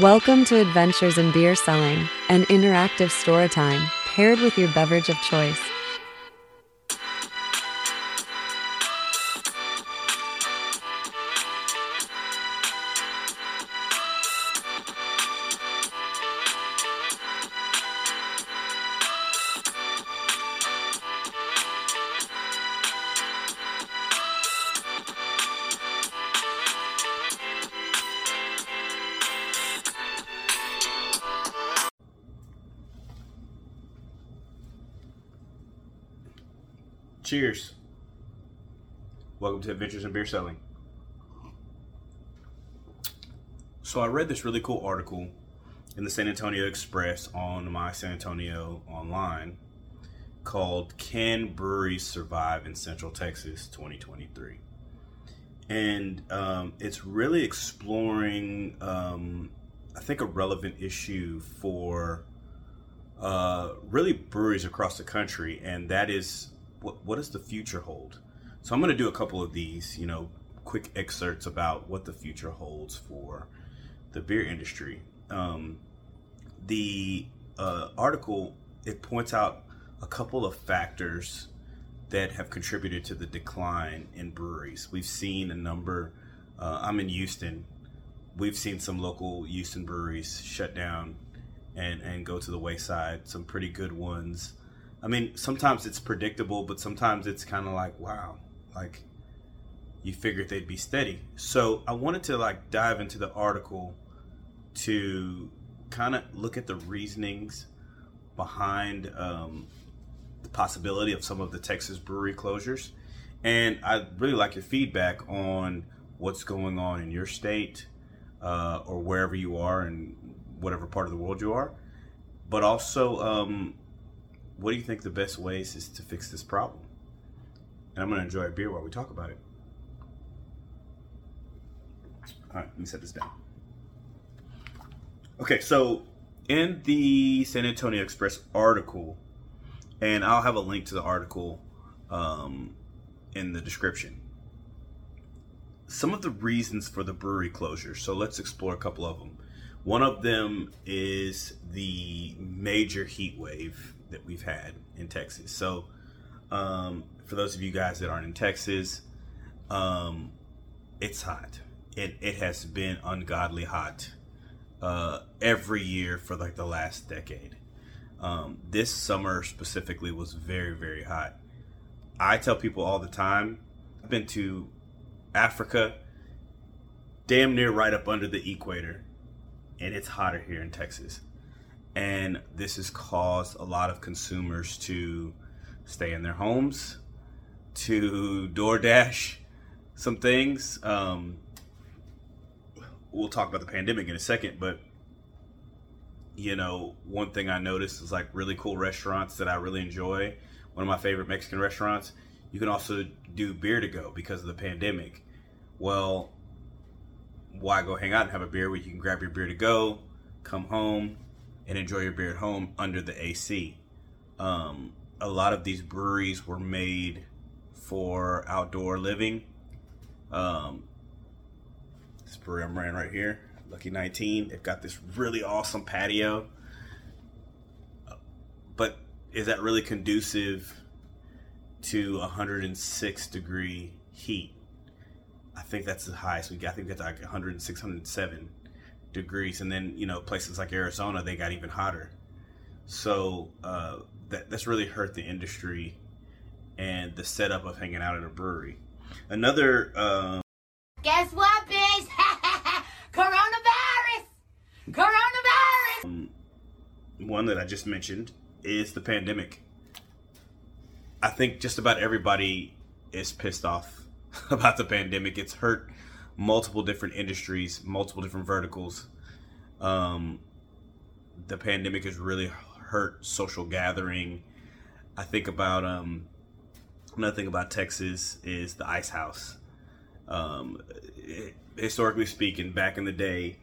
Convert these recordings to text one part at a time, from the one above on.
Welcome to Adventures in Beer Selling, an interactive story time paired with your beverage of choice. Cheers. Welcome to Adventures in Beer Selling. So I read this really cool article in the San Antonio Express on my San Antonio online called Can Breweries Survive in Central Texas 2023? And um, it's really exploring, um, I think, a relevant issue for uh, really breweries across the country, and that is what, what does the future hold? So I'm going to do a couple of these, you know, quick excerpts about what the future holds for the beer industry. Um, the uh, article it points out a couple of factors that have contributed to the decline in breweries. We've seen a number. Uh, I'm in Houston. We've seen some local Houston breweries shut down and and go to the wayside. Some pretty good ones. I mean, sometimes it's predictable, but sometimes it's kind of like, wow, like you figured they'd be steady. So I wanted to like dive into the article to kind of look at the reasonings behind um, the possibility of some of the Texas brewery closures. And I really like your feedback on what's going on in your state uh, or wherever you are in whatever part of the world you are. But also, um, what do you think the best ways is to fix this problem? And I'm going to enjoy a beer while we talk about it. All right, let me set this down. Okay, so in the San Antonio Express article, and I'll have a link to the article um, in the description. Some of the reasons for the brewery closure. So let's explore a couple of them. One of them is the major heat wave that we've had in Texas. So, um, for those of you guys that aren't in Texas, um, it's hot. It, it has been ungodly hot uh, every year for like the last decade. Um, this summer specifically was very, very hot. I tell people all the time, I've been to Africa, damn near right up under the equator, and it's hotter here in Texas and this has caused a lot of consumers to stay in their homes, to DoorDash some things. Um, we'll talk about the pandemic in a second, but you know, one thing I noticed is like really cool restaurants that I really enjoy. One of my favorite Mexican restaurants. You can also do beer to go because of the pandemic. Well, why go hang out and have a beer where you can grab your beer to go, come home, and enjoy your beer at home under the AC. Um, a lot of these breweries were made for outdoor living. Um, this brewery I'm running right here, Lucky 19, they've got this really awesome patio. But is that really conducive to 106 degree heat? I think that's the highest we got. I think that's like 106, 107 degrees, and then you know places like Arizona they got even hotter. So uh, that that's really hurt the industry and the setup of hanging out at a brewery. Another. Um, Guess what, bitch? Coronavirus! Coronavirus! Um, one that I just mentioned is the pandemic. I think just about everybody is pissed off about the pandemic. It's hurt multiple different industries, multiple different verticals. Um, the pandemic has really hurt social gathering. I think about um, another thing about Texas is the ice house. Um, historically speaking, back in the day,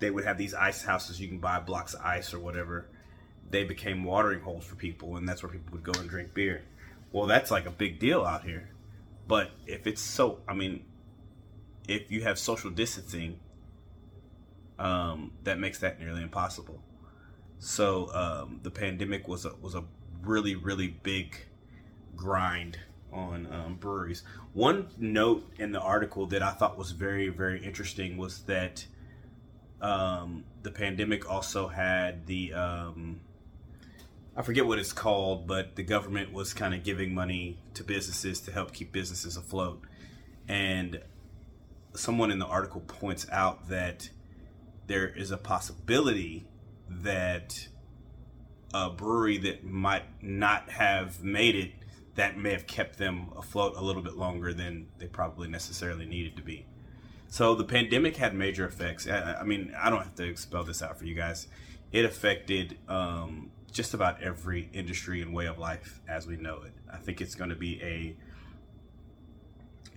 they would have these ice houses you can buy blocks of ice or whatever. They became watering holes for people, and that's where people would go and drink beer. Well, that's like a big deal out here. But if it's so, I mean, if you have social distancing, um, that makes that nearly impossible. So um, the pandemic was a was a really really big grind on um, breweries. One note in the article that I thought was very very interesting was that um, the pandemic also had the um, I forget what it's called, but the government was kind of giving money to businesses to help keep businesses afloat. And someone in the article points out that there is a possibility that a brewery that might not have made it that may have kept them afloat a little bit longer than they probably necessarily needed to be. So the pandemic had major effects. I, I mean, I don't have to spell this out for you guys. It affected um, just about every industry and way of life as we know it. I think it's going to be a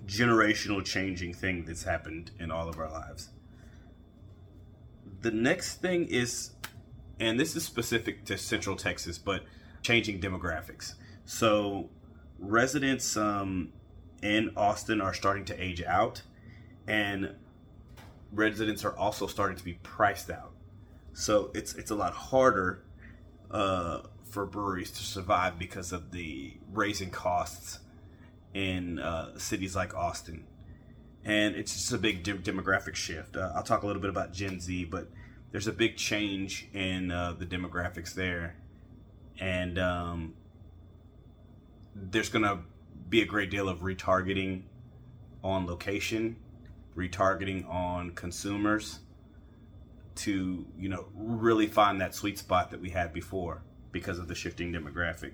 generational changing thing that's happened in all of our lives. The next thing is, and this is specific to Central Texas, but changing demographics. So residents um, in Austin are starting to age out, and residents are also starting to be priced out. So it's it's a lot harder uh, for breweries to survive because of the raising costs in uh, cities like Austin. And it's just a big de- demographic shift. Uh, I'll talk a little bit about Gen Z, but there's a big change in uh, the demographics there. And um, there's going to be a great deal of retargeting on location, retargeting on consumers to you know really find that sweet spot that we had before because of the shifting demographic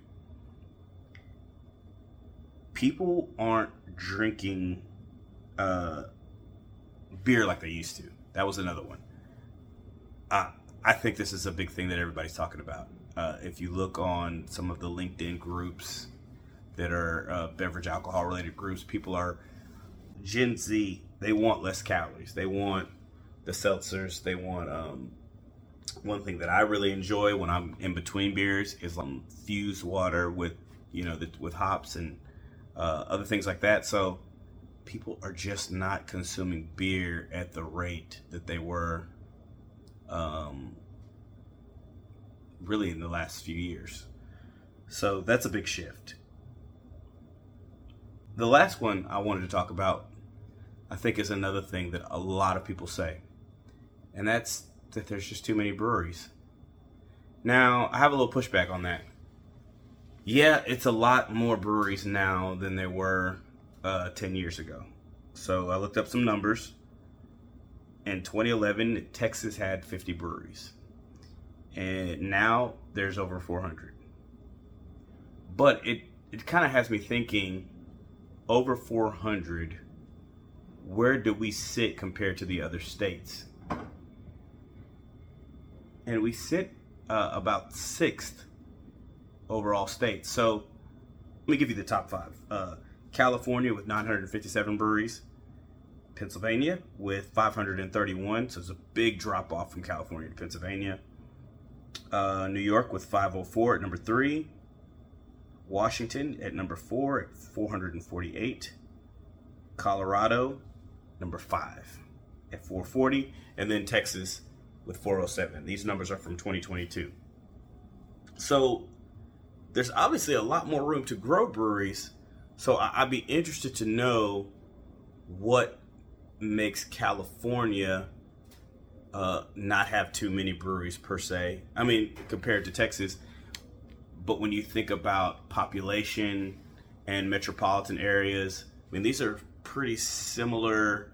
people aren't drinking uh, beer like they used to. That was another one. I i think this is a big thing that everybody's talking about. Uh, if you look on some of the linkedin groups that are uh, beverage alcohol related groups people are gen z. They want less calories. They want the seltzers. They want um, one thing that I really enjoy when I'm in between beers is um, fused water with you know the, with hops and uh, other things like that. So people are just not consuming beer at the rate that they were um, really in the last few years. So that's a big shift. The last one I wanted to talk about, I think, is another thing that a lot of people say and that's that there's just too many breweries. Now, I have a little pushback on that. Yeah, it's a lot more breweries now than there were uh, 10 years ago. So I looked up some numbers. In 2011, Texas had 50 breweries. And now there's over 400. But it, it kind of has me thinking over 400, where do we sit compared to the other states? and we sit uh, about sixth overall states. So let me give you the top five. Uh, California with 957 breweries. Pennsylvania with 531, so it's a big drop off from California to Pennsylvania. Uh, New York with 504 at number three. Washington at number four at 448. Colorado, number five at 440. And then Texas with 407. These numbers are from 2022. So there's obviously a lot more room to grow breweries. So I'd be interested to know what makes California uh, not have too many breweries per se. I mean, compared to Texas. But when you think about population and metropolitan areas, I mean, these are pretty similar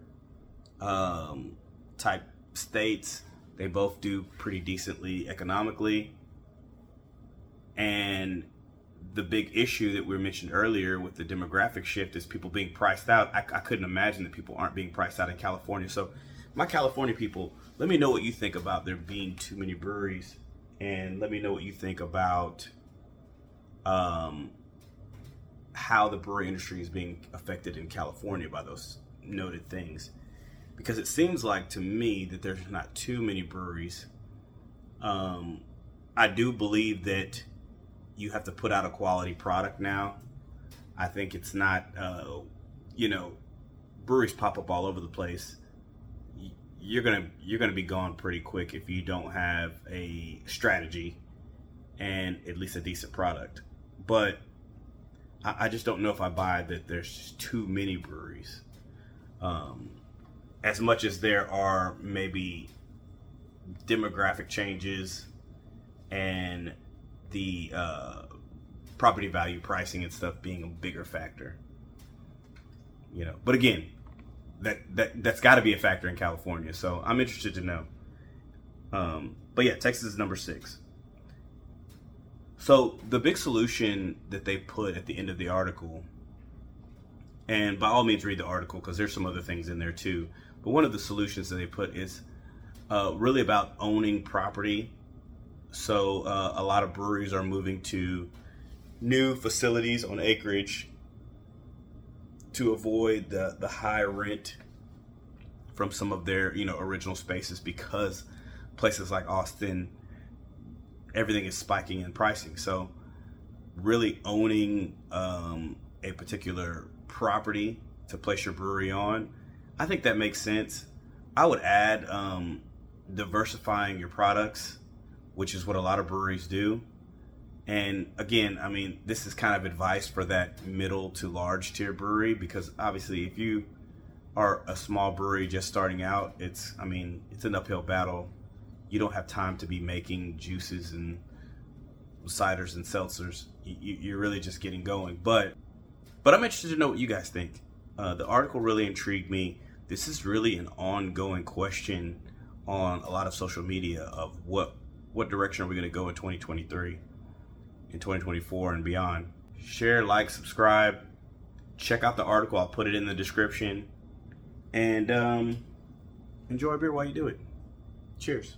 um, type states. They both do pretty decently economically. And the big issue that we mentioned earlier with the demographic shift is people being priced out. I, I, couldn't imagine that people aren't being priced out in California. So, my California people, let me know what you think about there being too many breweries, and let me know what you think about um, how the brewery industry is being affected in California by those noted things because it seems like to me that there's not too many breweries. Um, I do believe that you have to put out a quality product now. I think it's not, uh, you know, breweries pop up all over the place. You, you're gonna you're gonna be gone pretty quick if you don't have a strategy and at least a decent product. But I, I just don't know if I buy that there's too many breweries. Um, as much as there are maybe demographic changes and the uh, property value pricing and stuff being a bigger factor. You know, but again, that that that's got to be a factor in California. So I'm interested to know. Um, but yeah, Texas is number six. So the big solution that they put at the end of the article, and by all means read the article because there's some other things in there too. But one of the solutions that they put is uh, really about owning property. So uh, a lot of breweries are moving to new facilities on acreage to avoid the, the high rent from some of their you know original spaces because places like Austin everything is spiking in pricing. So really owning um, a particular property to place your brewery on I think that makes sense. I would add um, diversifying your products which is what a lot of breweries do and again, I mean, this is kind of advice for that middle to large tier brewery because obviously, if you are a small brewery just starting out, it's, I mean, it's an uphill battle. You don't have time to be making juices and ciders and seltzers. You, are really just getting going. But, but I'm interested to know what you guys think. Uh, the article really intrigued me. This is really an ongoing question on a lot of social media of what what direction are we going to go in 2023 in 2024 and beyond. Share, like, subscribe. Check out the article. I'll put it in the description. And um, enjoy a beer while you do it. Cheers.